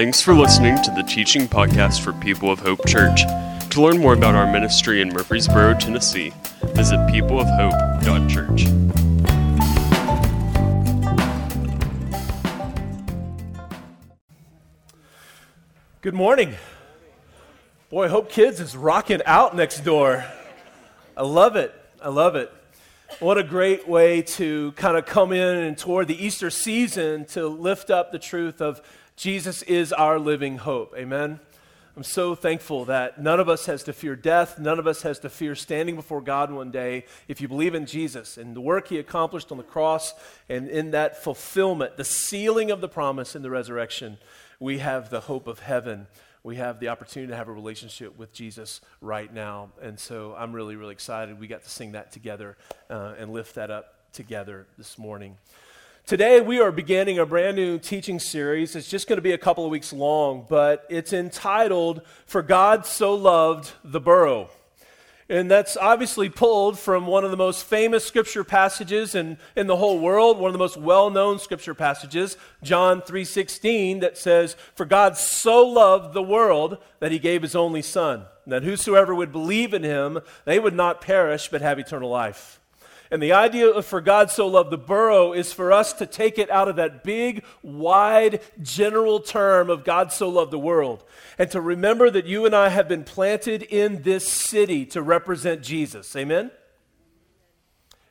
Thanks for listening to the teaching podcast for People of Hope Church. To learn more about our ministry in Murfreesboro, Tennessee, visit peopleofhope.church. Good morning. Boy, Hope Kids is rocking out next door. I love it. I love it. What a great way to kind of come in and toward the Easter season to lift up the truth of Jesus is our living hope. Amen. I'm so thankful that none of us has to fear death. None of us has to fear standing before God one day if you believe in Jesus and the work he accomplished on the cross and in that fulfillment, the sealing of the promise in the resurrection, we have the hope of heaven we have the opportunity to have a relationship with Jesus right now. And so I'm really, really excited. We got to sing that together uh, and lift that up together this morning. Today, we are beginning a brand new teaching series. It's just going to be a couple of weeks long, but it's entitled For God So Loved the Borough. And that's obviously pulled from one of the most famous scripture passages in, in the whole world, one of the most well-known scripture passages, John 3:16, that says, For God so loved the world that he gave his only son, that whosoever would believe in him, they would not perish but have eternal life. And the idea of for God so loved the borough is for us to take it out of that big, wide, general term of God so loved the world and to remember that you and I have been planted in this city to represent Jesus. Amen?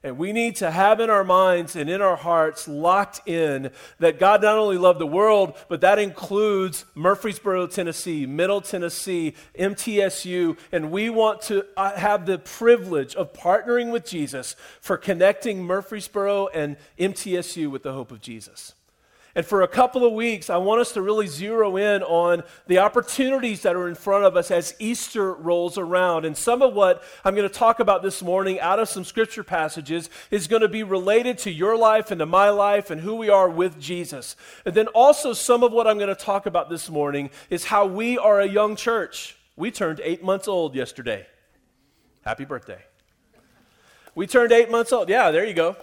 And we need to have in our minds and in our hearts locked in that God not only loved the world, but that includes Murfreesboro, Tennessee, Middle Tennessee, MTSU. And we want to uh, have the privilege of partnering with Jesus for connecting Murfreesboro and MTSU with the hope of Jesus. And for a couple of weeks, I want us to really zero in on the opportunities that are in front of us as Easter rolls around. And some of what I'm going to talk about this morning out of some scripture passages is going to be related to your life and to my life and who we are with Jesus. And then also, some of what I'm going to talk about this morning is how we are a young church. We turned eight months old yesterday. Happy birthday. We turned eight months old. Yeah, there you go.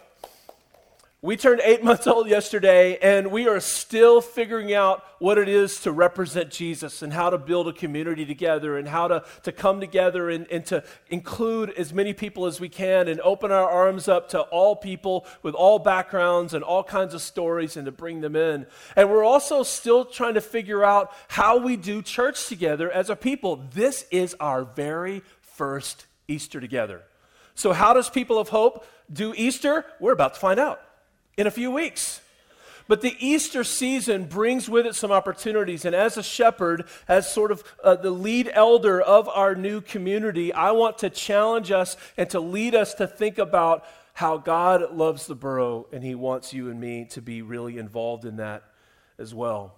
We turned eight months old yesterday, and we are still figuring out what it is to represent Jesus and how to build a community together and how to, to come together and, and to include as many people as we can and open our arms up to all people with all backgrounds and all kinds of stories and to bring them in. And we're also still trying to figure out how we do church together as a people. This is our very first Easter together. So, how does People of Hope do Easter? We're about to find out in a few weeks. But the Easter season brings with it some opportunities. And as a shepherd, as sort of uh, the lead elder of our new community, I want to challenge us and to lead us to think about how God loves the borough and he wants you and me to be really involved in that as well.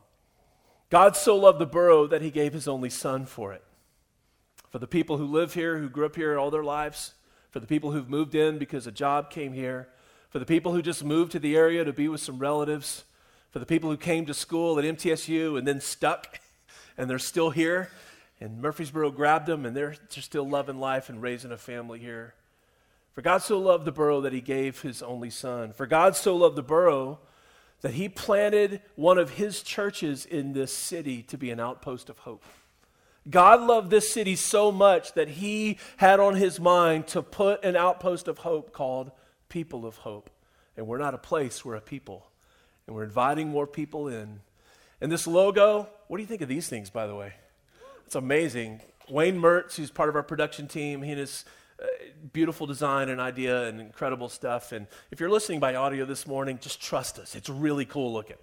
God so loved the borough that he gave his only son for it. For the people who live here, who grew up here all their lives, for the people who've moved in because a job came here, for the people who just moved to the area to be with some relatives, for the people who came to school at MTSU and then stuck and they're still here, and Murfreesboro grabbed them and they're, they're still loving life and raising a family here. For God so loved the borough that he gave his only son. For God so loved the borough that he planted one of his churches in this city to be an outpost of hope. God loved this city so much that he had on his mind to put an outpost of hope called people of hope. And we're not a place, we're a people. And we're inviting more people in. And this logo, what do you think of these things, by the way? It's amazing. Wayne Mertz, who's part of our production team, he and his uh, beautiful design and idea and incredible stuff. And if you're listening by audio this morning, just trust us. It's really cool looking.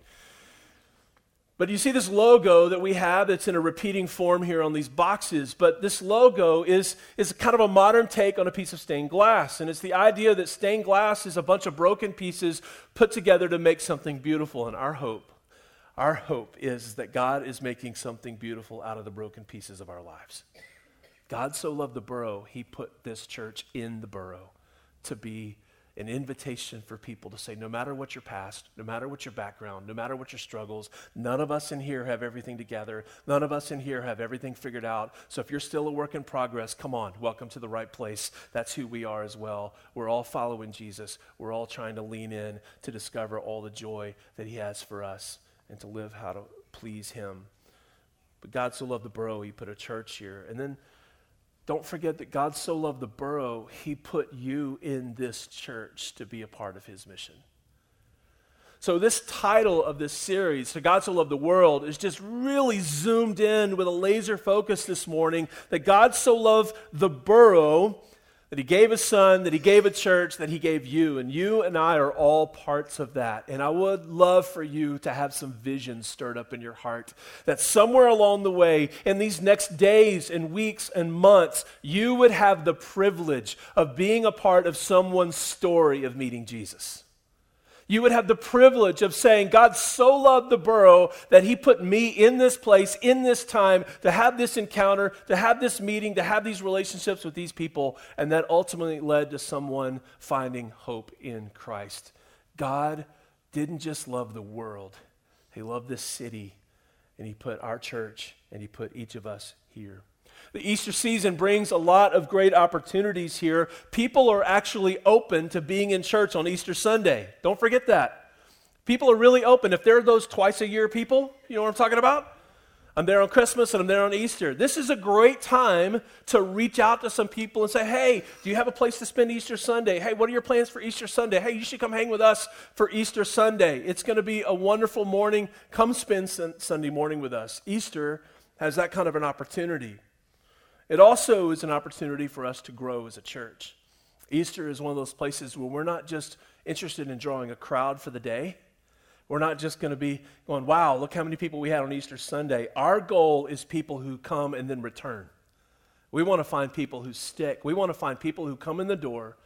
But you see this logo that we have that's in a repeating form here on these boxes. But this logo is, is kind of a modern take on a piece of stained glass. And it's the idea that stained glass is a bunch of broken pieces put together to make something beautiful. And our hope, our hope is that God is making something beautiful out of the broken pieces of our lives. God so loved the borough, he put this church in the borough to be an invitation for people to say, no matter what your past, no matter what your background, no matter what your struggles, none of us in here have everything together. None of us in here have everything figured out. So if you're still a work in progress, come on, welcome to the right place. That's who we are as well. We're all following Jesus. We're all trying to lean in to discover all the joy that he has for us and to live how to please him. But God so loved the borough, he put a church here. And then don't forget that God so loved the borough, he put you in this church to be a part of his mission. So, this title of this series, To God So Loved the World, is just really zoomed in with a laser focus this morning that God so loved the borough that he gave a son, that he gave a church, that he gave you. And you and I are all parts of that. And I would love for you to have some vision stirred up in your heart that somewhere along the way, in these next days and weeks and months, you would have the privilege of being a part of someone's story of meeting Jesus you would have the privilege of saying, God so loved the borough that he put me in this place, in this time, to have this encounter, to have this meeting, to have these relationships with these people. And that ultimately led to someone finding hope in Christ. God didn't just love the world, he loved this city, and he put our church and he put each of us here. The Easter season brings a lot of great opportunities here. People are actually open to being in church on Easter Sunday. Don't forget that. People are really open. If they're those twice a year people, you know what I'm talking about? I'm there on Christmas and I'm there on Easter. This is a great time to reach out to some people and say, hey, do you have a place to spend Easter Sunday? Hey, what are your plans for Easter Sunday? Hey, you should come hang with us for Easter Sunday. It's going to be a wonderful morning. Come spend Sunday morning with us. Easter has that kind of an opportunity. It also is an opportunity for us to grow as a church. Easter is one of those places where we're not just interested in drawing a crowd for the day. We're not just going to be going, wow, look how many people we had on Easter Sunday. Our goal is people who come and then return. We want to find people who stick. We want to find people who come in the door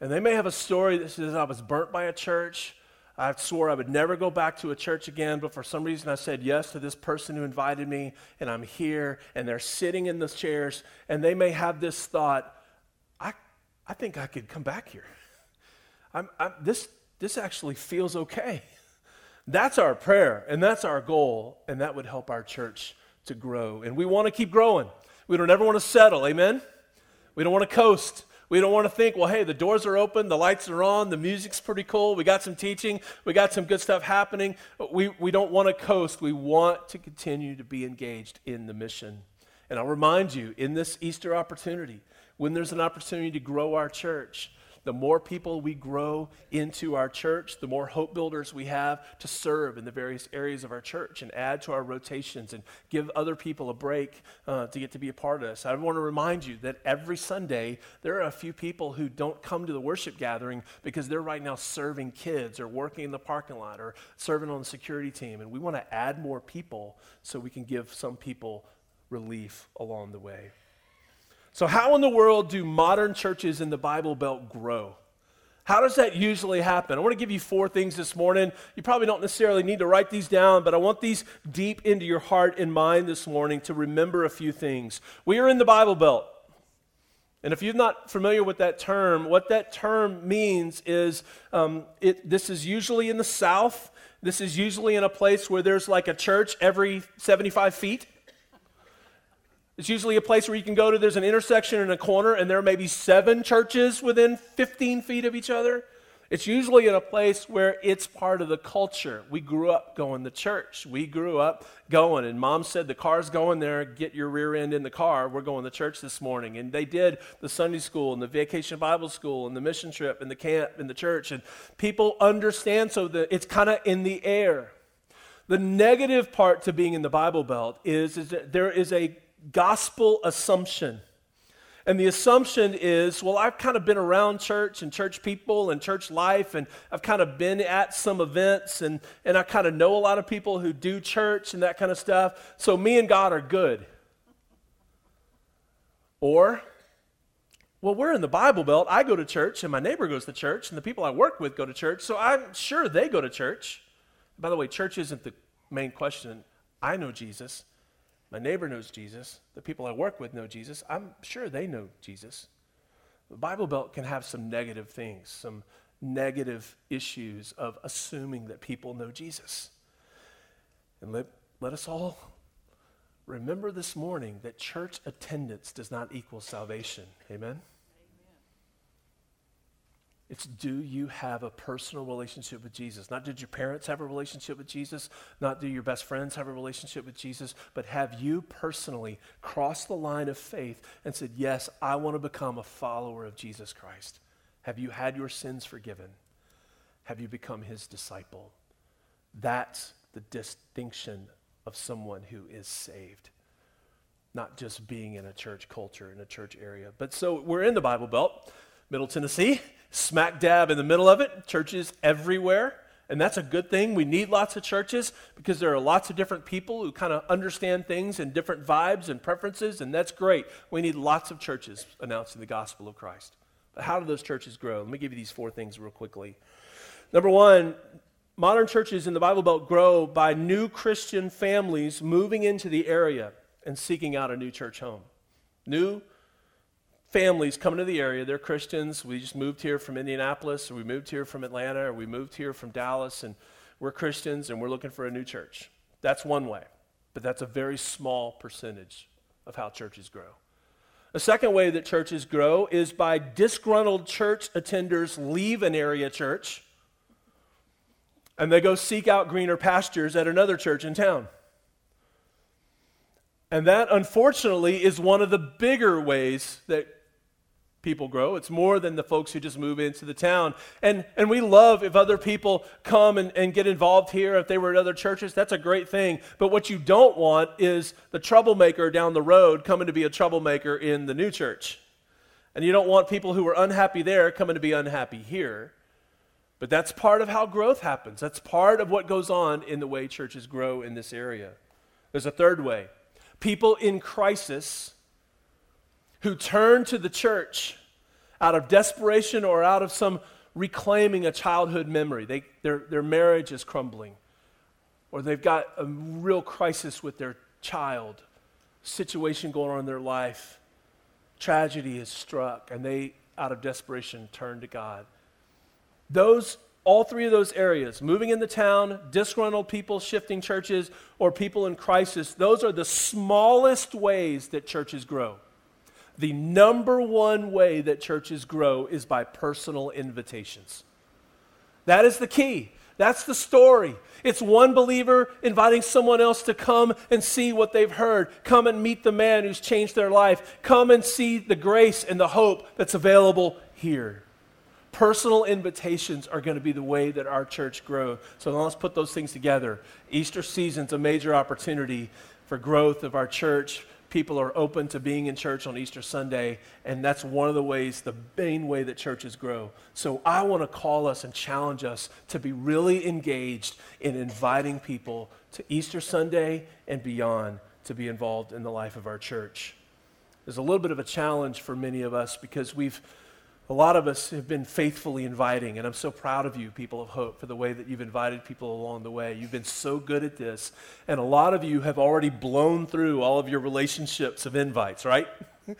and they may have a story that says, I was burnt by a church. I swore I would never go back to a church again, but for some reason I said yes to this person who invited me, and I'm here, and they're sitting in the chairs, and they may have this thought, I, I think I could come back here. I'm, I'm, this, this actually feels okay. That's our prayer, and that's our goal, and that would help our church to grow. And we want to keep growing. We don't ever want to settle, amen? We don't want to coast. We don't want to think, well, hey, the doors are open, the lights are on, the music's pretty cool, we got some teaching, we got some good stuff happening. We, we don't want to coast. We want to continue to be engaged in the mission. And I'll remind you, in this Easter opportunity, when there's an opportunity to grow our church, the more people we grow into our church, the more hope builders we have to serve in the various areas of our church and add to our rotations and give other people a break uh, to get to be a part of us. I want to remind you that every Sunday, there are a few people who don't come to the worship gathering because they're right now serving kids or working in the parking lot or serving on the security team. And we want to add more people so we can give some people relief along the way. So, how in the world do modern churches in the Bible Belt grow? How does that usually happen? I want to give you four things this morning. You probably don't necessarily need to write these down, but I want these deep into your heart and mind this morning to remember a few things. We are in the Bible Belt. And if you're not familiar with that term, what that term means is um, it, this is usually in the South. This is usually in a place where there's like a church every 75 feet. It's usually a place where you can go to, there's an intersection in a corner, and there may be seven churches within 15 feet of each other. It's usually in a place where it's part of the culture. We grew up going to church. We grew up going, and mom said, The car's going there. Get your rear end in the car. We're going to church this morning. And they did the Sunday school and the vacation Bible school and the mission trip and the camp and the church. And people understand so that it's kind of in the air. The negative part to being in the Bible Belt is, is that there is a gospel assumption. And the assumption is, well, I've kind of been around church and church people and church life, and I've kind of been at some events, and, and I kind of know a lot of people who do church and that kind of stuff. So me and God are good. Or, well, we're in the Bible Belt. I go to church, and my neighbor goes to church, and the people I work with go to church, so I'm sure they go to church. By the way, church isn't the main question. I know Jesus. My neighbor knows Jesus. The people I work with know Jesus. I'm sure they know Jesus. The Bible Belt can have some negative things, some negative issues of assuming that people know Jesus. And let, let us all remember this morning that church attendance does not equal salvation. Amen? It's do you have a personal relationship with Jesus? Not did your parents have a relationship with Jesus? Not do your best friends have a relationship with Jesus? But have you personally crossed the line of faith and said, Yes, I want to become a follower of Jesus Christ? Have you had your sins forgiven? Have you become his disciple? That's the distinction of someone who is saved not just being in a church culture, in a church area. But so we're in the Bible Belt, Middle Tennessee, smack dab in the middle of it, churches everywhere. And that's a good thing. We need lots of churches because there are lots of different people who kind of understand things and different vibes and preferences, and that's great. We need lots of churches announcing the gospel of Christ. But how do those churches grow? Let me give you these four things real quickly. Number one, modern churches in the Bible Belt grow by new Christian families moving into the area and seeking out a new church home. New families coming to the area, they're Christians. We just moved here from Indianapolis, or we moved here from Atlanta, or we moved here from Dallas, and we're Christians and we're looking for a new church. That's one way, but that's a very small percentage of how churches grow. A second way that churches grow is by disgruntled church attenders leave an area church and they go seek out greener pastures at another church in town. And that, unfortunately, is one of the bigger ways that people grow. It's more than the folks who just move into the town. And, and we love if other people come and, and get involved here, if they were at other churches, that's a great thing. But what you don't want is the troublemaker down the road coming to be a troublemaker in the new church. And you don't want people who are unhappy there coming to be unhappy here. But that's part of how growth happens. That's part of what goes on in the way churches grow in this area. There's a third way people in crisis who turn to the church out of desperation or out of some reclaiming a childhood memory. They, their, their marriage is crumbling, or they've got a real crisis with their child, situation going on in their life. Tragedy is struck, and they, out of desperation, turn to God. Those all three of those areas moving in the town, disgruntled people shifting churches, or people in crisis those are the smallest ways that churches grow. The number one way that churches grow is by personal invitations. That is the key. That's the story. It's one believer inviting someone else to come and see what they've heard. Come and meet the man who's changed their life. Come and see the grace and the hope that's available here. Personal invitations are going to be the way that our church grows. So let's put those things together. Easter season's a major opportunity for growth of our church. People are open to being in church on Easter Sunday, and that's one of the ways, the main way that churches grow. So I want to call us and challenge us to be really engaged in inviting people to Easter Sunday and beyond to be involved in the life of our church. There's a little bit of a challenge for many of us because we've a lot of us have been faithfully inviting, and I'm so proud of you, people of hope, for the way that you've invited people along the way. You've been so good at this, and a lot of you have already blown through all of your relationships of invites, right?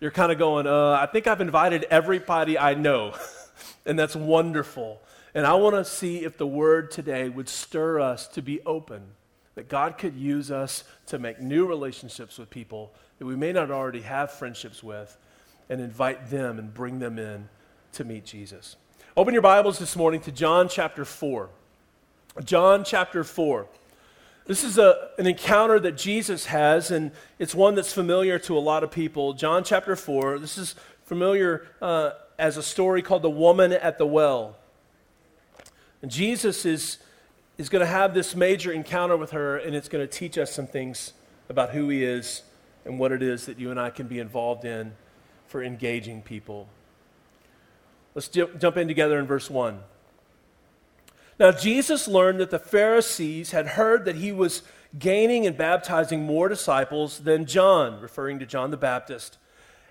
You're kind of going, uh, I think I've invited everybody I know, and that's wonderful. And I want to see if the word today would stir us to be open, that God could use us to make new relationships with people that we may not already have friendships with and invite them and bring them in to meet Jesus. Open your Bibles this morning to John chapter 4. John chapter 4. This is a, an encounter that Jesus has, and it's one that's familiar to a lot of people. John chapter 4. This is familiar uh, as a story called The Woman at the Well. And Jesus is, is going to have this major encounter with her, and it's going to teach us some things about who he is and what it is that you and I can be involved in for engaging people. Let's jump in together in verse 1. Now, Jesus learned that the Pharisees had heard that he was gaining and baptizing more disciples than John, referring to John the Baptist.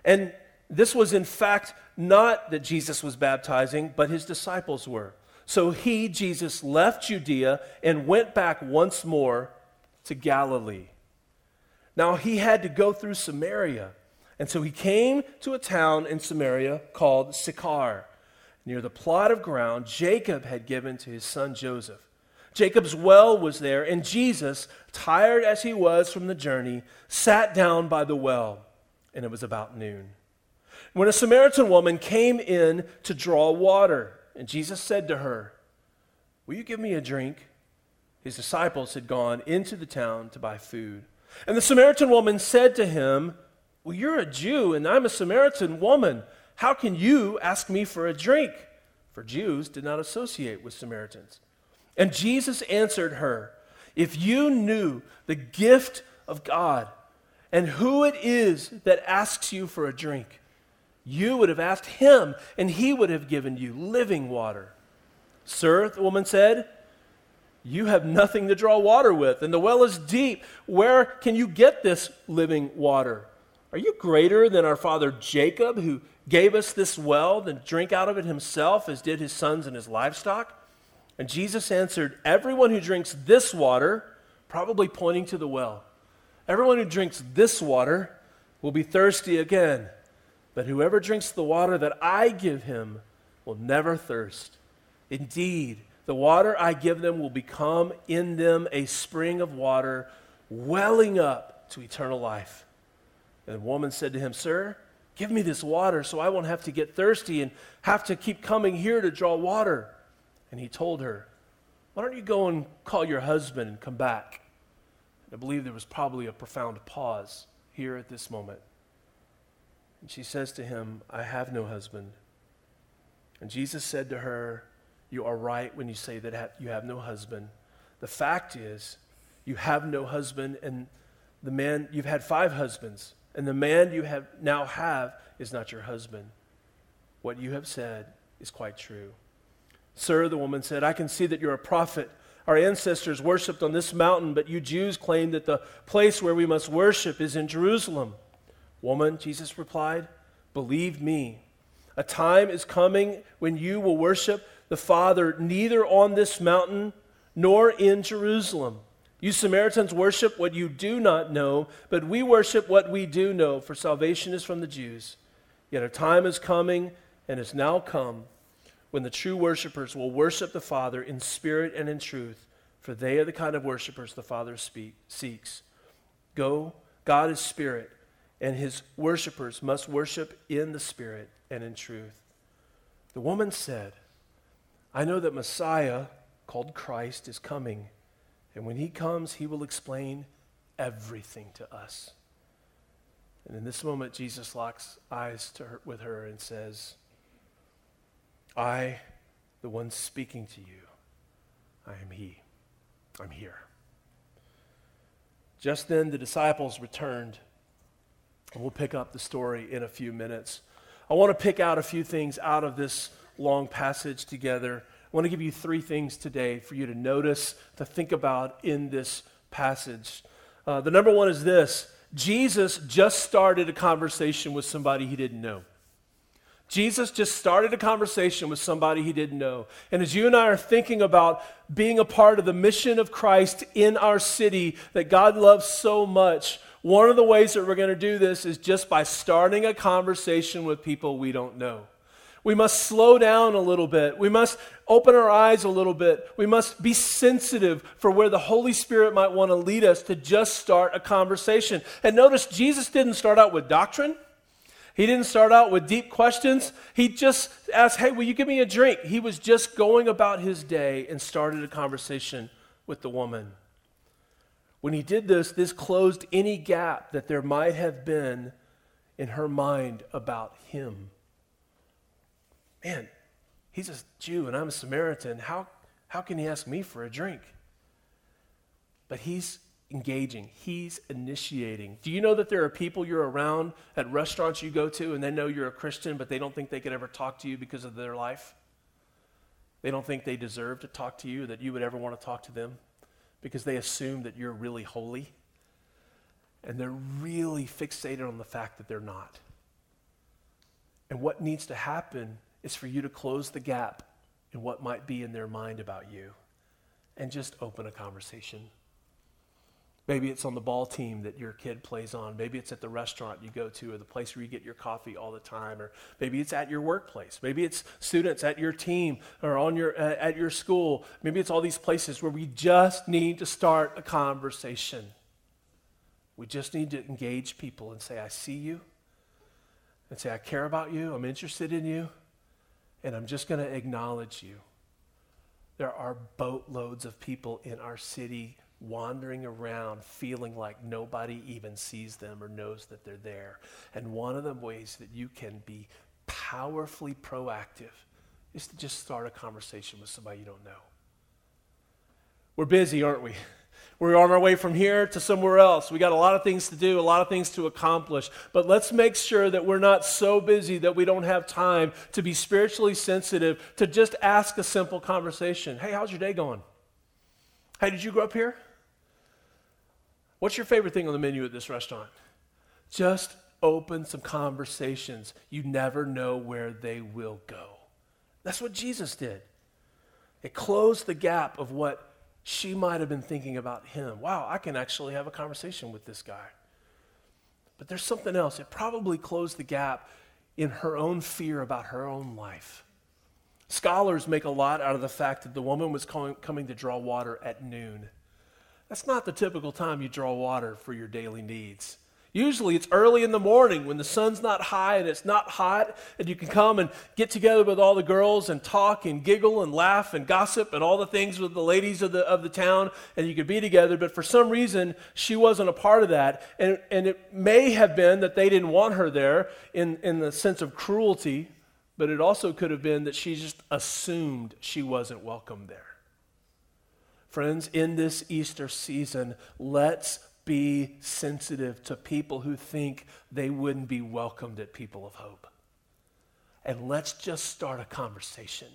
And this was, in fact, not that Jesus was baptizing, but his disciples were. So he, Jesus, left Judea and went back once more to Galilee. Now, he had to go through Samaria. And so he came to a town in Samaria called Sychar, near the plot of ground Jacob had given to his son Joseph. Jacob's well was there, and Jesus, tired as he was from the journey, sat down by the well, and it was about noon. when a Samaritan woman came in to draw water. And Jesus said to her, Will you give me a drink? His disciples had gone into the town to buy food. And the Samaritan woman said to him, Well, you're a Jew, and I'm a Samaritan woman. How can you ask me for a drink? For Jews did not associate with Samaritans. And Jesus answered her, If you knew the gift of God and who it is that asks you for a drink, you would have asked him, and he would have given you living water. Sir, the woman said, You have nothing to draw water with, and the well is deep. Where can you get this living water? Are you greater than our father Jacob, who gave us this well, and drink out of it himself, as did his sons and his livestock? And Jesus answered, Everyone who drinks this water, probably pointing to the well, everyone who drinks this water will be thirsty again. But whoever drinks the water that I give him will never thirst. Indeed, the water I give them will become in them a spring of water welling up to eternal life. And the woman said to him, Sir, give me this water so I won't have to get thirsty and have to keep coming here to draw water. And he told her, Why don't you go and call your husband and come back? And I believe there was probably a profound pause here at this moment. And she says to him, I have no husband. And Jesus said to her, You are right when you say that you have no husband. The fact is, you have no husband, and the man, you've had five husbands, and the man you have now have is not your husband. What you have said is quite true. Sir, the woman said, I can see that you're a prophet. Our ancestors worshiped on this mountain, but you Jews claim that the place where we must worship is in Jerusalem. Woman, Jesus replied, believe me, a time is coming when you will worship the Father neither on this mountain nor in Jerusalem. You Samaritans worship what you do not know, but we worship what we do know, for salvation is from the Jews. Yet a time is coming, and has now come, when the true worshipers will worship the Father in spirit and in truth, for they are the kind of worshipers the Father speak, seeks. Go, God is spirit and his worshippers must worship in the Spirit and in truth. The woman said, I know that Messiah, called Christ, is coming, and when he comes, he will explain everything to us. And in this moment, Jesus locks eyes her, with her and says, I, the one speaking to you, I am he. I'm here. Just then, the disciples returned and we'll pick up the story in a few minutes. I want to pick out a few things out of this long passage together. I want to give you three things today for you to notice, to think about in this passage. Uh, the number one is this Jesus just started a conversation with somebody he didn't know. Jesus just started a conversation with somebody he didn't know. And as you and I are thinking about being a part of the mission of Christ in our city that God loves so much, one of the ways that we're going to do this is just by starting a conversation with people we don't know. We must slow down a little bit. We must open our eyes a little bit. We must be sensitive for where the Holy Spirit might want to lead us to just start a conversation. And notice, Jesus didn't start out with doctrine. He didn't start out with deep questions. He just asked, Hey, will you give me a drink? He was just going about his day and started a conversation with the woman. When he did this, this closed any gap that there might have been in her mind about him. Man, he's a Jew and I'm a Samaritan. How, how can he ask me for a drink? But he's engaging, he's initiating. Do you know that there are people you're around at restaurants you go to and they know you're a Christian, but they don't think they could ever talk to you because of their life? They don't think they deserve to talk to you, that you would ever want to talk to them? because they assume that you're really holy. And they're really fixated on the fact that they're not. And what needs to happen is for you to close the gap in what might be in their mind about you and just open a conversation. Maybe it's on the ball team that your kid plays on. Maybe it's at the restaurant you go to or the place where you get your coffee all the time. Or maybe it's at your workplace. Maybe it's students at your team or on your, uh, at your school. Maybe it's all these places where we just need to start a conversation. We just need to engage people and say, I see you. and say, I care about you, I'm interested in you, and I'm just going to acknowledge you. There are boatloads of people in our city wandering around feeling like nobody even sees them or knows that they're there. And one of the ways that you can be powerfully proactive is to just start a conversation with somebody you don't know. We're busy, aren't we? We're on our way from here to somewhere else. We got a lot of things to do, a lot of things to accomplish. But let's make sure that we're not so busy that we don't have time to be spiritually sensitive, to just ask a simple conversation. Hey, how's your day going? Hey, did you grow up here? What's your favorite thing on the menu at this restaurant? Just open some conversations. You never know where they will go. That's what Jesus did. It closed the gap of what she might have been thinking about him. Wow, I can actually have a conversation with this guy. But there's something else. It probably closed the gap in her own fear about her own life. Scholars make a lot out of the fact that the woman was coming to draw water at noon. That's not the typical time you draw water for your daily needs. Usually it's early in the morning when the sun's not high and it's not hot, and you can come and get together with all the girls and talk and giggle and laugh and gossip and all the things with the ladies of the, of the town, and you could be together. But for some reason, she wasn't a part of that. And, and it may have been that they didn't want her there in, in the sense of cruelty, but it also could have been that she just assumed she wasn't welcome there. Friends, in this Easter season, let's be sensitive to people who think they wouldn't be welcomed at People of Hope. And let's just start a conversation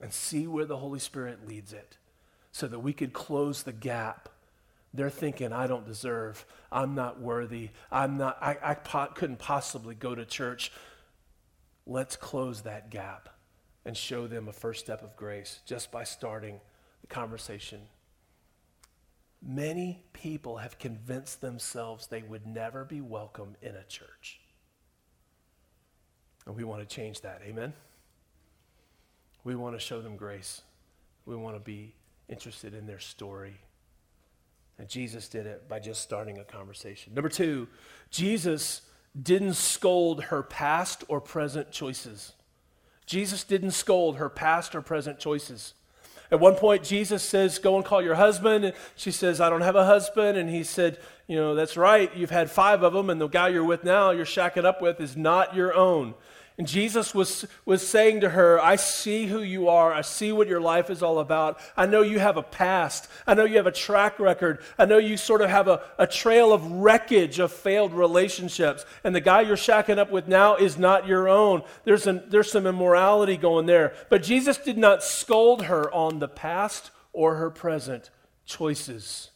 and see where the Holy Spirit leads it so that we could close the gap. They're thinking, I don't deserve, I'm not worthy, I'm not, I, I po- couldn't possibly go to church. Let's close that gap and show them a first step of grace just by starting the conversation Many people have convinced themselves they would never be welcome in a church. And we want to change that. Amen? We want to show them grace. We want to be interested in their story. And Jesus did it by just starting a conversation. Number two, Jesus didn't scold her past or present choices. Jesus didn't scold her past or present choices. At one point, Jesus says, Go and call your husband. And she says, I don't have a husband. And he said, You know, that's right. You've had five of them, and the guy you're with now, you're shacking up with, is not your own. And Jesus was, was saying to her, I see who you are. I see what your life is all about. I know you have a past. I know you have a track record. I know you sort of have a, a trail of wreckage of failed relationships. And the guy you're shacking up with now is not your own. There's, an, there's some immorality going there. But Jesus did not scold her on the past or her present choices.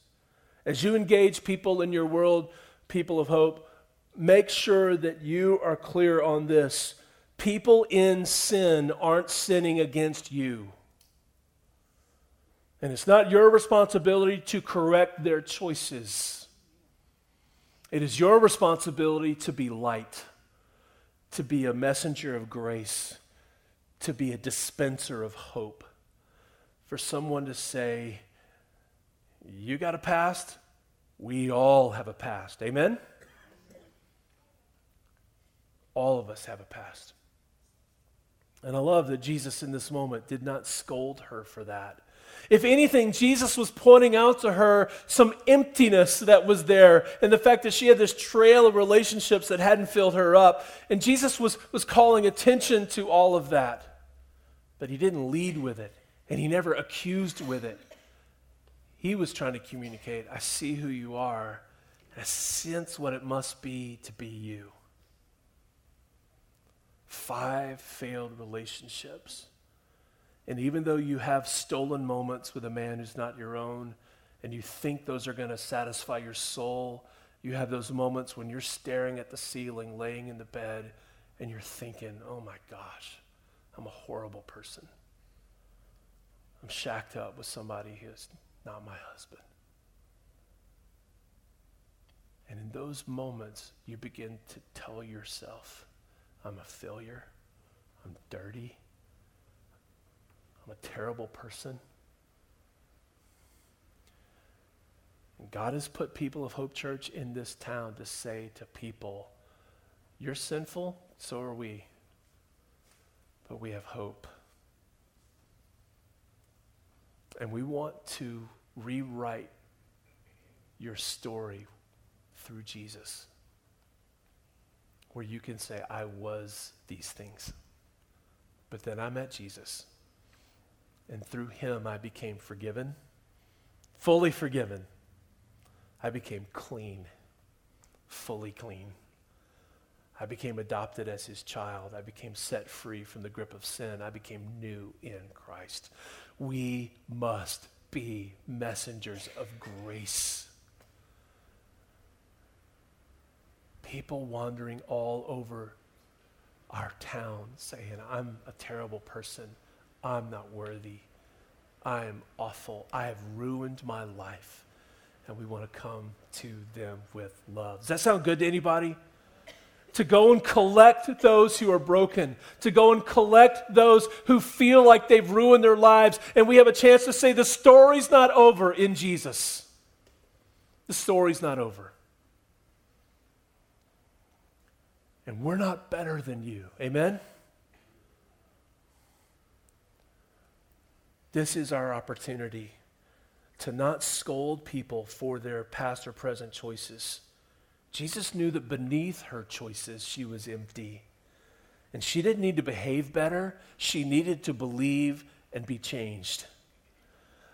As you engage people in your world, people of hope, make sure that you are clear on this People in sin aren't sinning against you. And it's not your responsibility to correct their choices. It is your responsibility to be light, to be a messenger of grace, to be a dispenser of hope. For someone to say, You got a past? We all have a past. Amen? All of us have a past. And I love that Jesus in this moment did not scold her for that. If anything, Jesus was pointing out to her some emptiness that was there and the fact that she had this trail of relationships that hadn't filled her up. And Jesus was, was calling attention to all of that. But he didn't lead with it, and he never accused with it. He was trying to communicate I see who you are, and I sense what it must be to be you five failed relationships. And even though you have stolen moments with a man who's not your own, and you think those are going to satisfy your soul, you have those moments when you're staring at the ceiling, laying in the bed, and you're thinking, oh my gosh, I'm a horrible person. I'm shacked up with somebody who's not my husband. And in those moments, you begin to tell yourself, I'm a failure. I'm dirty. I'm a terrible person. And God has put people of Hope Church in this town to say to people, You're sinful, So are we. But we have hope. And we want to rewrite your story through Jesus, where you can say, I was these things. But then I met Jesus. And through him, I became forgiven, fully forgiven. I became clean, fully clean. I became adopted as his child. I became set free from the grip of sin. I became new in Christ. We must be messengers of grace. People wandering all over our town saying, I'm a terrible person. I'm not worthy. I am awful. I have ruined my life. And we want to come to them with love. Does that sound good to anybody? To go and collect those who are broken, to go and collect those who feel like they've ruined their lives. And we have a chance to say, the story's not over in Jesus. The story's not over. And we're not better than you. Amen? This is our opportunity to not scold people for their past or present choices. Jesus knew that beneath her choices, she was empty. And she didn't need to behave better, she needed to believe and be changed.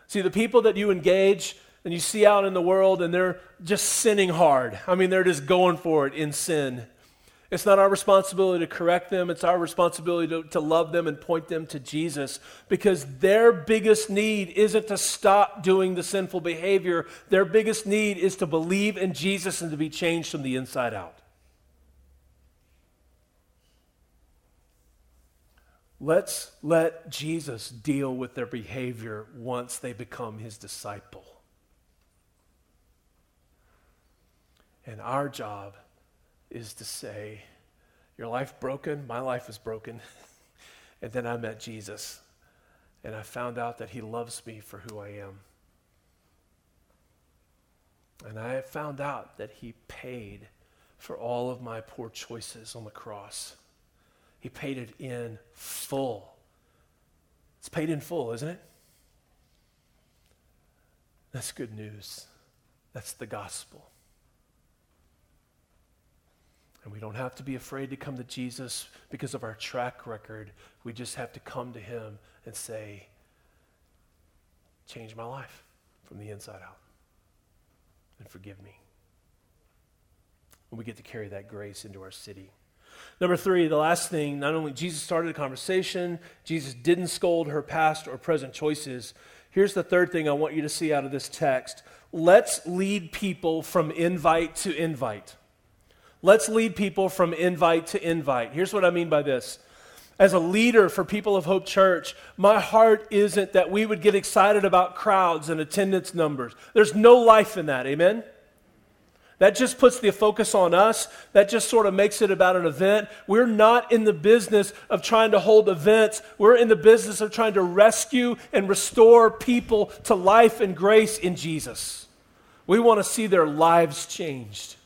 See, the people that you engage and you see out in the world, and they're just sinning hard. I mean, they're just going for it in sin. It's not our responsibility to correct them. It's our responsibility to, to love them and point them to Jesus because their biggest need isn't to stop doing the sinful behavior. Their biggest need is to believe in Jesus and to be changed from the inside out. Let's let Jesus deal with their behavior once they become his disciple. And our job is to say, Your life broken? My life was broken. and then I met Jesus. And I found out that he loves me for who I am. And I found out that he paid for all of my poor choices on the cross. He paid it in full. It's paid in full, isn't it? That's good news. That's the gospel. And we don't have to be afraid to come to Jesus because of our track record. We just have to come to Him and say, Change my life from the inside out and forgive me. And we get to carry that grace into our city. Number three, the last thing, not only Jesus started a conversation, Jesus didn't scold her past or present choices. Here's the third thing I want you to see out of this text. Let's lead people from invite to invite. Let's lead people from invite to invite. Here's what I mean by this. As a leader for People of Hope Church, my heart isn't that we would get excited about crowds and attendance numbers. There's no life in that, amen? That just puts the focus on us. That just sort of makes it about an event. We're not in the business of trying to hold events. We're in the business of trying to rescue and restore people to life and grace in Jesus. We want to see their lives changed.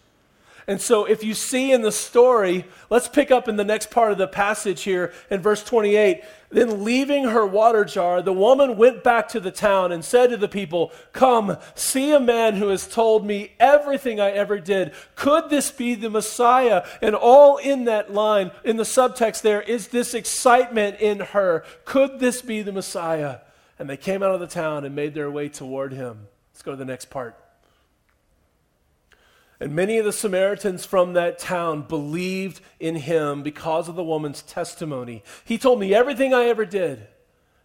And so, if you see in the story, let's pick up in the next part of the passage here in verse 28. Then, leaving her water jar, the woman went back to the town and said to the people, Come, see a man who has told me everything I ever did. Could this be the Messiah? And all in that line, in the subtext there, is this excitement in her. Could this be the Messiah? And they came out of the town and made their way toward him. Let's go to the next part. And many of the Samaritans from that town believed in him because of the woman's testimony. He told me everything I ever did.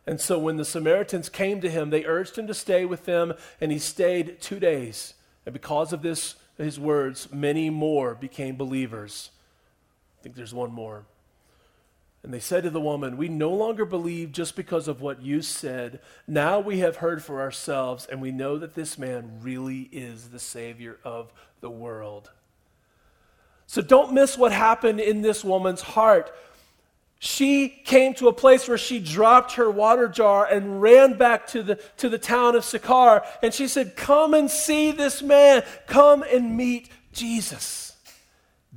And so when the Samaritans came to him, they urged him to stay with them, and he stayed two days. And because of this, his words, many more became believers. I think there's one more. And they said to the woman, We no longer believe just because of what you said. Now we have heard for ourselves, and we know that this man really is the Savior of the world. So don't miss what happened in this woman's heart. She came to a place where she dropped her water jar and ran back to the, to the town of Sychar. And she said, Come and see this man. Come and meet Jesus.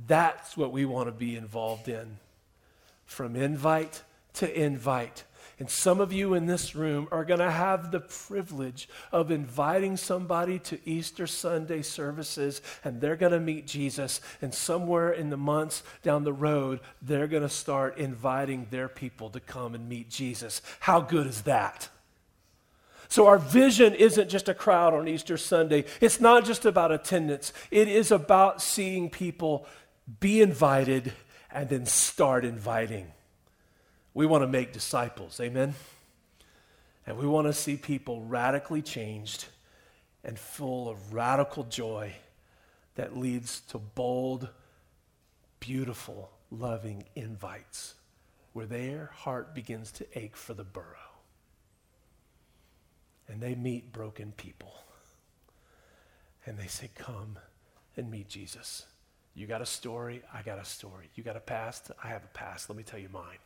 That's what we want to be involved in. from invite to invite. And some of you in this room are going to have the privilege of inviting somebody to Easter Sunday services, and they're going to meet Jesus. And somewhere in the months down the road, they're going to start inviting their people to come and meet Jesus. How good is that? So, our vision isn't just a crowd on Easter Sunday. It's not just about attendance. It is about seeing people be invited and then start inviting. We want to make disciples, amen? And we want to see people radically changed and full of radical joy that leads to bold, beautiful, loving invites where their heart begins to ache for the borough. And they meet broken people. And they say, Come and meet Jesus. You got a story, I got a story. You got a past, I have a past. Let me tell you mine.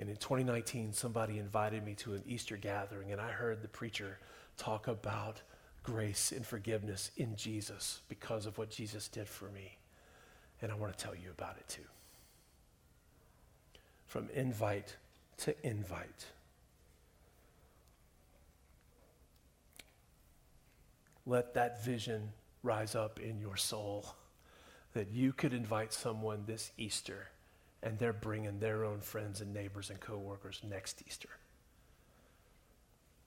And in 2019, somebody invited me to an Easter gathering, and I heard the preacher talk about grace and forgiveness in Jesus because of what Jesus did for me. And I want to tell you about it too. From invite to invite. Let that vision rise up in your soul that you could invite someone this Easter and they're bringing their own friends and neighbors and coworkers next Easter.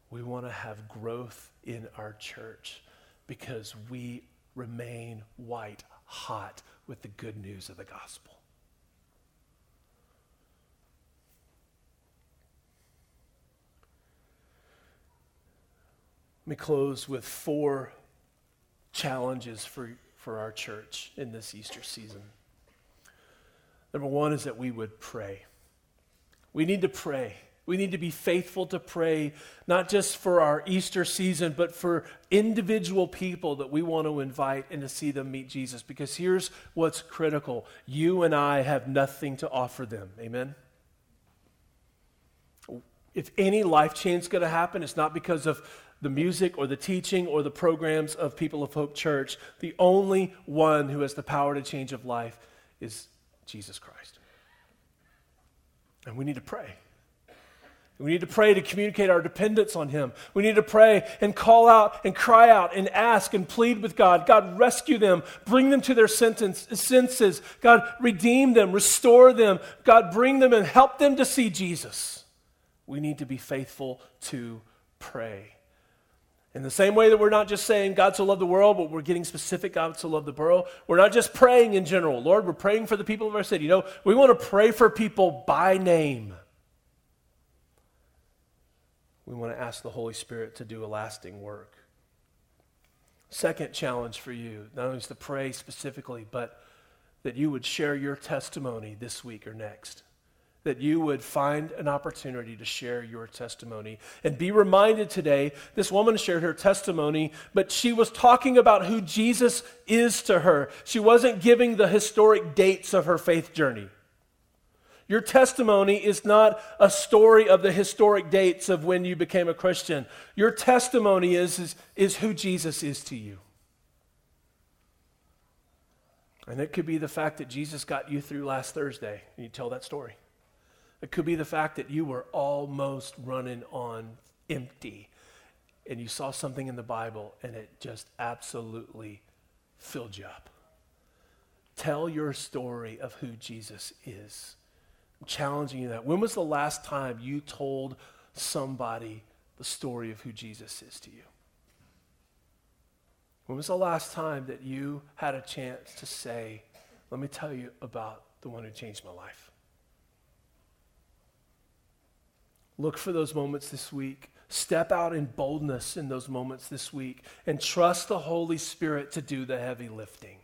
We want to have growth in our church because we remain white hot with the good news of the gospel. Let me close with four challenges for, for our church in this Easter season. Number one is that we would pray. We need to pray. We need to be faithful to pray, not just for our Easter season, but for individual people that we want to invite and to see them meet Jesus. Because here's what's critical you and I have nothing to offer them. Amen? If any life change is going to happen, it's not because of the music or the teaching or the programs of People of Hope Church. The only one who has the power to change of life is Jesus Christ. And we need to pray. We need to pray to communicate our dependence on Him. We need to pray and call out and cry out and ask and plead with God. God, rescue them, bring them to their senses. God, redeem them, restore them. God, bring them and help them to see Jesus. We need to be faithful to pray. In the same way that we're not just saying God so loved the world, but we're getting specific God so loved the borough, we're not just praying in general. Lord, we're praying for the people of our city. You know, we want to pray for people by name. We want to ask the Holy Spirit to do a lasting work. Second challenge for you, not only is to pray specifically, but that you would share your testimony this week or next that you would find an opportunity to share your testimony. And be reminded today this woman shared her testimony, but she was talking about who Jesus is to her. She wasn't giving the historic dates of her faith journey. Your testimony is not a story of the historic dates of when you became a Christian. Your testimony is, is, is who Jesus is to you. And it could be the fact that Jesus got you through last Thursday, and you tell that story. It could be the fact that you were almost running on empty and you saw something in the Bible and it just absolutely filled you up. Tell your story of who Jesus is. I'm challenging you that. When was the last time you told somebody the story of who Jesus is to you? When was the last time that you had a chance to say, Let me tell you about the one who changed my life? Look for those moments this week. Step out in boldness in those moments this week and trust the Holy Spirit to do the heavy lifting.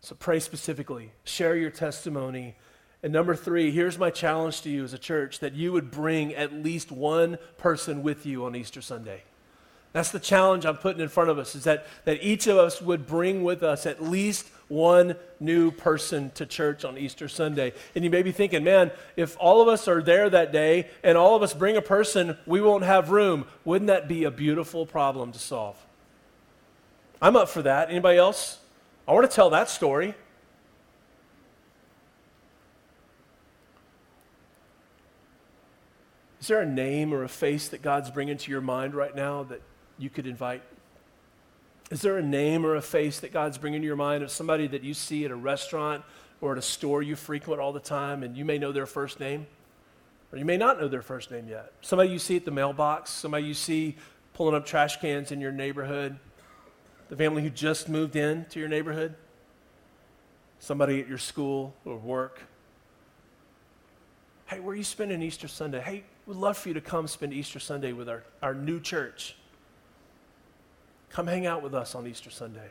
So pray specifically, share your testimony. And number three, here's my challenge to you as a church that you would bring at least one person with you on Easter Sunday. That's the challenge I'm putting in front of us, is that, that each of us would bring with us at least one new person to church on Easter Sunday. And you may be thinking, man, if all of us are there that day and all of us bring a person, we won't have room. Wouldn't that be a beautiful problem to solve? I'm up for that. Anybody else? I want to tell that story. Is there a name or a face that God's bringing to your mind right now that you could invite is there a name or a face that God's bringing to your mind of somebody that you see at a restaurant or at a store you frequent all the time and you may know their first name? Or you may not know their first name yet. Somebody you see at the mailbox, somebody you see pulling up trash cans in your neighborhood, the family who just moved in to your neighborhood, somebody at your school or work. Hey, where are you spending Easter Sunday? Hey, we'd love for you to come spend Easter Sunday with our, our new church. Come hang out with us on Easter Sunday.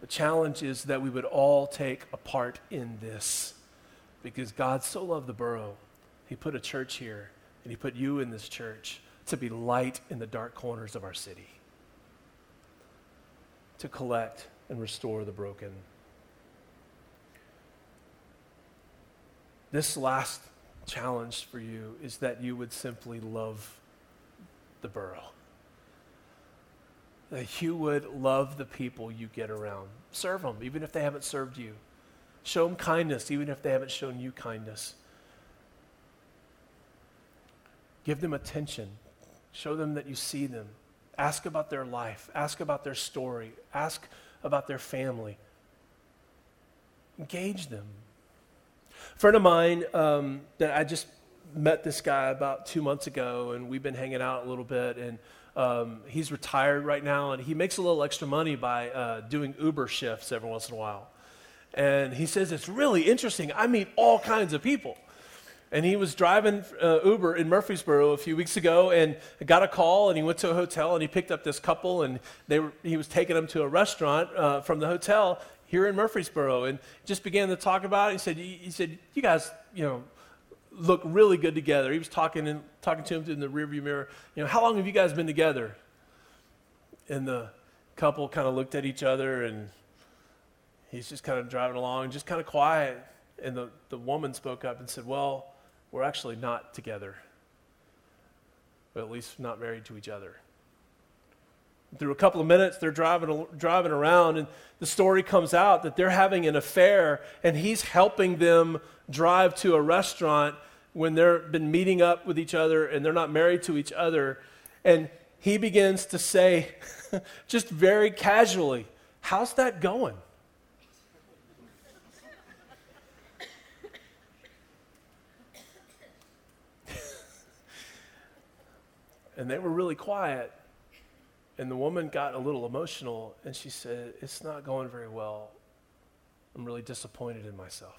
The challenge is that we would all take a part in this because God so loved the borough. He put a church here, and He put you in this church to be light in the dark corners of our city, to collect and restore the broken. This last challenge for you is that you would simply love the borough that you would love the people you get around. Serve them, even if they haven't served you. Show them kindness, even if they haven't shown you kindness. Give them attention. Show them that you see them. Ask about their life. Ask about their story. Ask about their family. Engage them. A friend of mine um, that I just met this guy about two months ago, and we've been hanging out a little bit. And um, he's retired right now, and he makes a little extra money by uh, doing Uber shifts every once in a while. And he says it's really interesting. I meet all kinds of people. And he was driving uh, Uber in Murfreesboro a few weeks ago and got a call and he went to a hotel and he picked up this couple and they were, he was taking them to a restaurant uh, from the hotel here in Murfreesboro and just began to talk about it. He said, he said, you guys, you know, look really good together. He was talking and talking to him in the rearview mirror. You know, how long have you guys been together? And the couple kind of looked at each other, and he's just kind of driving along, just kind of quiet. And the, the woman spoke up and said, Well, we're actually not together, but at least not married to each other. Through a couple of minutes, they're driving, driving around, and the story comes out that they're having an affair, and he's helping them drive to a restaurant when they've been meeting up with each other and they're not married to each other. And he begins to say, just very casually, How's that going? and they were really quiet. And the woman got a little emotional and she said, It's not going very well. I'm really disappointed in myself.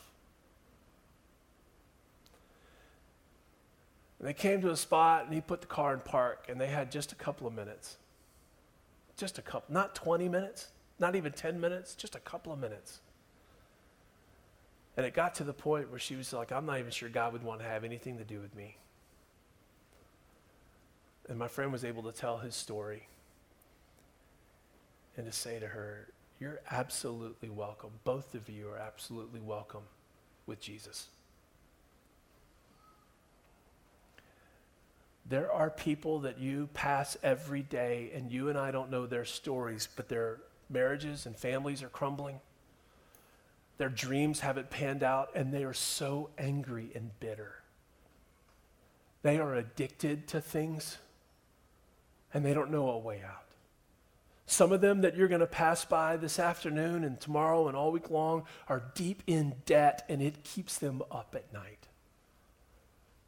And they came to a spot and he put the car in park and they had just a couple of minutes. Just a couple, not 20 minutes, not even 10 minutes, just a couple of minutes. And it got to the point where she was like, I'm not even sure God would want to have anything to do with me. And my friend was able to tell his story and to say to her, You're absolutely welcome. Both of you are absolutely welcome with Jesus. There are people that you pass every day, and you and I don't know their stories, but their marriages and families are crumbling. Their dreams haven't panned out, and they are so angry and bitter. They are addicted to things, and they don't know a way out. Some of them that you're going to pass by this afternoon and tomorrow and all week long are deep in debt and it keeps them up at night.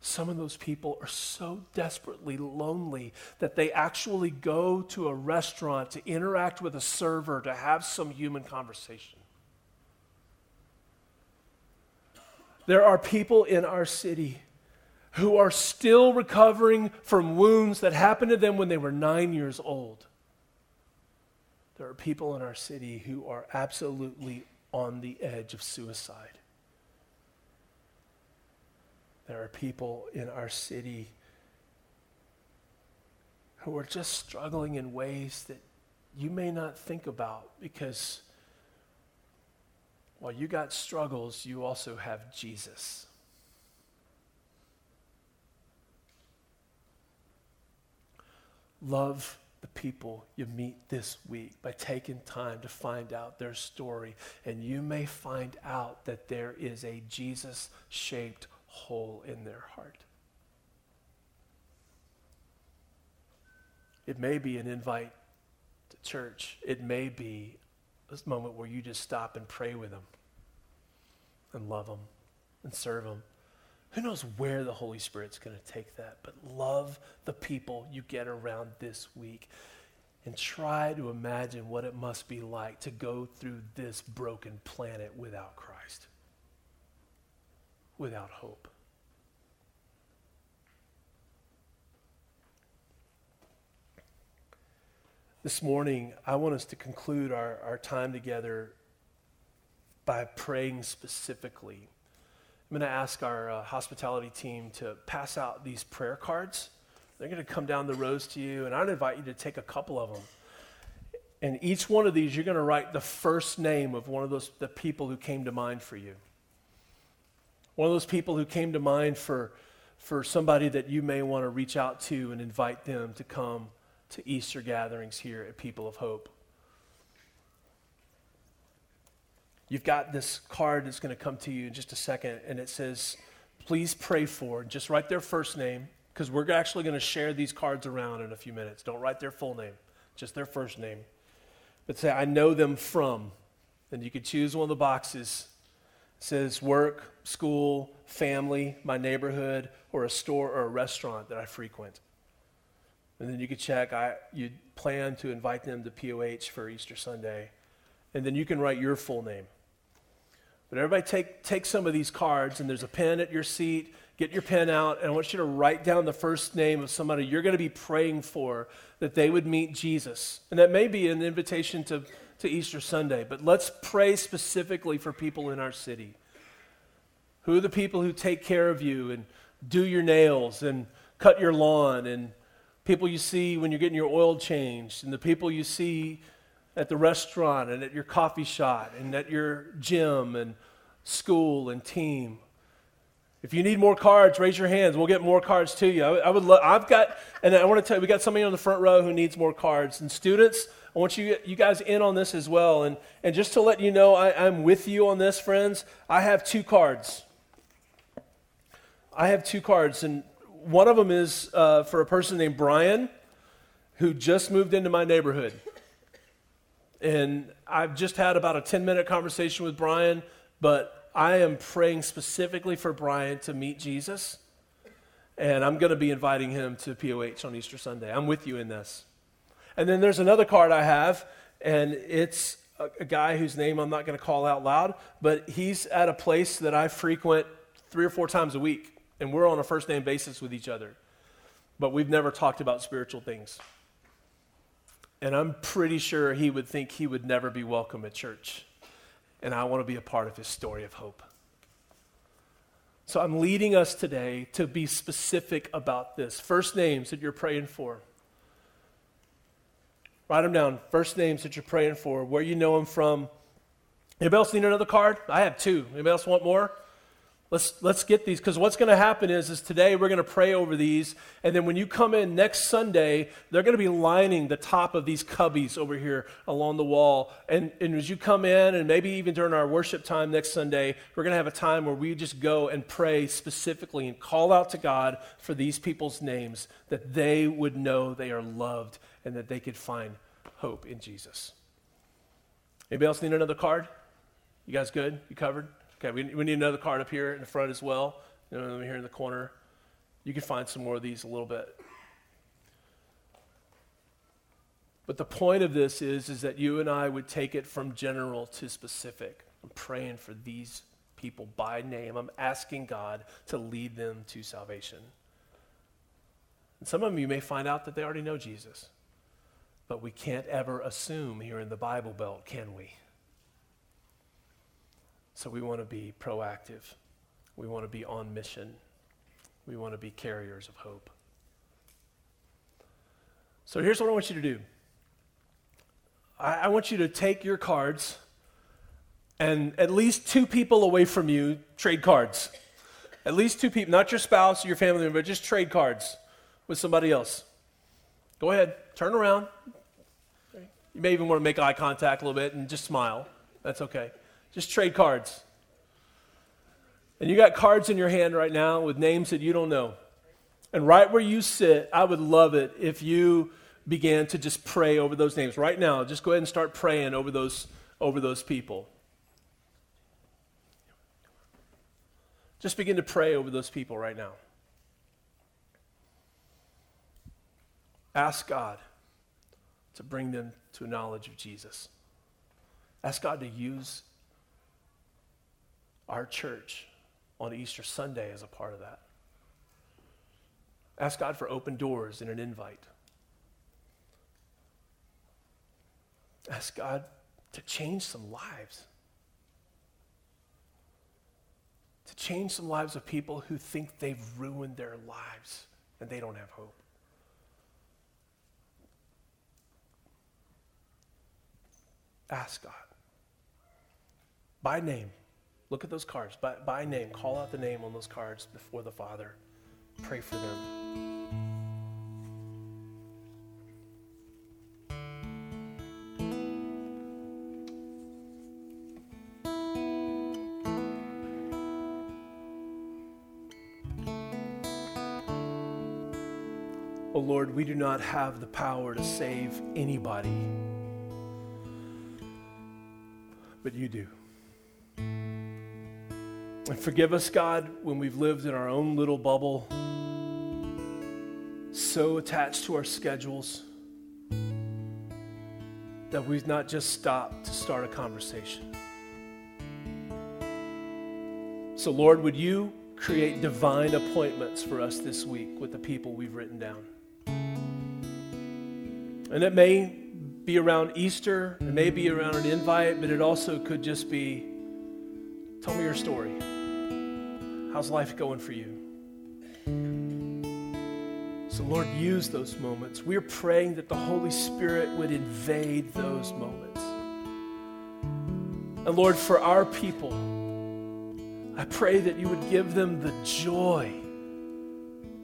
Some of those people are so desperately lonely that they actually go to a restaurant to interact with a server to have some human conversation. There are people in our city who are still recovering from wounds that happened to them when they were nine years old. There are people in our city who are absolutely on the edge of suicide. There are people in our city who are just struggling in ways that you may not think about because while you got struggles, you also have Jesus. Love the people you meet this week by taking time to find out their story. And you may find out that there is a Jesus shaped hole in their heart. It may be an invite to church, it may be this moment where you just stop and pray with them and love them and serve them who knows where the Holy Spirit's going to take that? But love the people you get around this week and try to imagine what it must be like to go through this broken planet without Christ, without hope. This morning, I want us to conclude our, our time together by praying specifically. I'm going to ask our uh, hospitality team to pass out these prayer cards. They're going to come down the rows to you, and I'd invite you to take a couple of them. And each one of these, you're going to write the first name of one of those the people who came to mind for you. One of those people who came to mind for, for somebody that you may want to reach out to and invite them to come to Easter gatherings here at People of Hope. You've got this card that's going to come to you in just a second, and it says, Please pray for, just write their first name, because we're actually going to share these cards around in a few minutes. Don't write their full name, just their first name. But say, I know them from. And you could choose one of the boxes. It says work, school, family, my neighborhood, or a store or a restaurant that I frequent. And then you could check, I, you plan to invite them to POH for Easter Sunday. And then you can write your full name. But everybody take, take some of these cards, and there's a pen at your seat. Get your pen out, and I want you to write down the first name of somebody you're going to be praying for that they would meet Jesus. And that may be an invitation to, to Easter Sunday, but let's pray specifically for people in our city. Who are the people who take care of you and do your nails and cut your lawn and people you see when you're getting your oil changed, and the people you see at the restaurant and at your coffee shop and at your gym and school and team. If you need more cards, raise your hands. We'll get more cards to you. I, I would love, I've got, and I want to tell you, we got somebody on the front row who needs more cards. And students, I want you, you guys in on this as well. And, and just to let you know, I, I'm with you on this, friends. I have two cards. I have two cards, and one of them is uh, for a person named Brian who just moved into my neighborhood. And I've just had about a 10 minute conversation with Brian, but I am praying specifically for Brian to meet Jesus. And I'm going to be inviting him to POH on Easter Sunday. I'm with you in this. And then there's another card I have, and it's a, a guy whose name I'm not going to call out loud, but he's at a place that I frequent three or four times a week and we're on a first name basis with each other, but we've never talked about spiritual things. And I'm pretty sure he would think he would never be welcome at church. And I want to be a part of his story of hope. So I'm leading us today to be specific about this. First names that you're praying for. Write them down. First names that you're praying for, where you know them from. Anybody else need another card? I have two. Anybody else want more? Let's, let's get these because what's going to happen is, is today we're going to pray over these. And then when you come in next Sunday, they're going to be lining the top of these cubbies over here along the wall. And, and as you come in, and maybe even during our worship time next Sunday, we're going to have a time where we just go and pray specifically and call out to God for these people's names that they would know they are loved and that they could find hope in Jesus. Anybody else need another card? You guys good? You covered? Okay, we, we need another card up here in the front as well. You know, here in the corner. You can find some more of these a little bit. But the point of this is, is that you and I would take it from general to specific. I'm praying for these people by name. I'm asking God to lead them to salvation. And some of them you may find out that they already know Jesus. But we can't ever assume here in the Bible Belt, can we? So we want to be proactive. We want to be on mission. We want to be carriers of hope. So here's what I want you to do I, I, want you to take your cards and at least two people away from you trade cards. At least two people, not your spouse or your family member, but just trade cards with somebody else. Go ahead, turn around. You may even want to make eye contact a little bit and just smile. That's okay. Just trade cards. And you got cards in your hand right now with names that you don't know. And right where you sit, I would love it if you began to just pray over those names. Right now, just go ahead and start praying over those, over those people. Just begin to pray over those people right now. Ask God to bring them to a knowledge of Jesus. Ask God to use our church on Easter Sunday as a part of that. Ask God for open doors and an invite. Ask God to change some lives. To change some lives of people who think they've ruined their lives and they don't have hope. Ask God. By name. Look at those cards. By, by name. Call out the name on those cards before the Father. Pray for them. Oh Lord, we do not have the power to save anybody, but you do. And forgive us, God, when we've lived in our own little bubble, so attached to our schedules that we've not just stopped to start a conversation. So, Lord, would you create divine appointments for us this week with the people we've written down? And it may be around Easter, it may be around an invite, but it also could just be tell me your story. How's life going for you? So, Lord, use those moments. We're praying that the Holy Spirit would invade those moments. And, Lord, for our people, I pray that you would give them the joy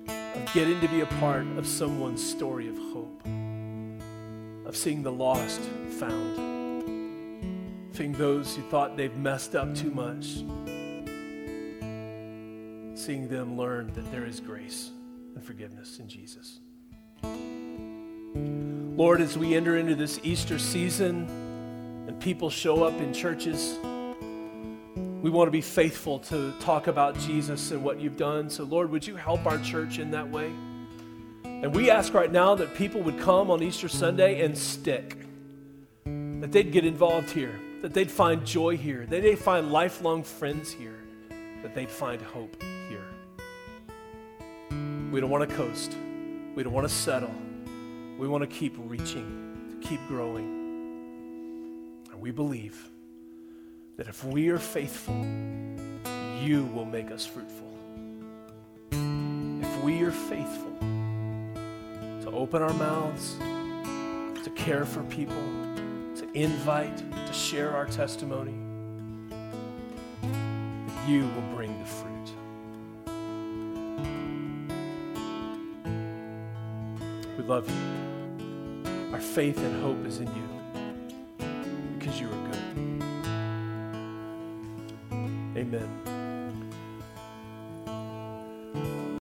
of getting to be a part of someone's story of hope of seeing the lost found, seeing those who thought they've messed up too much, seeing them learn that there is grace and forgiveness in Jesus. Lord, as we enter into this Easter season and people show up in churches, we want to be faithful to talk about Jesus and what you've done. So, Lord, would you help our church in that way? And we ask right now that people would come on Easter Sunday and stick, that they'd get involved here, that they'd find joy here, that they'd find lifelong friends here, that they'd find hope. We don't want to coast, we don't want to settle. We want to keep reaching, to keep growing. And we believe that if we are faithful, you will make us fruitful. If we are faithful, to open our mouths, to care for people, to invite, to share our testimony, you will bring We love you. Our faith and hope is in you because you are good. Amen.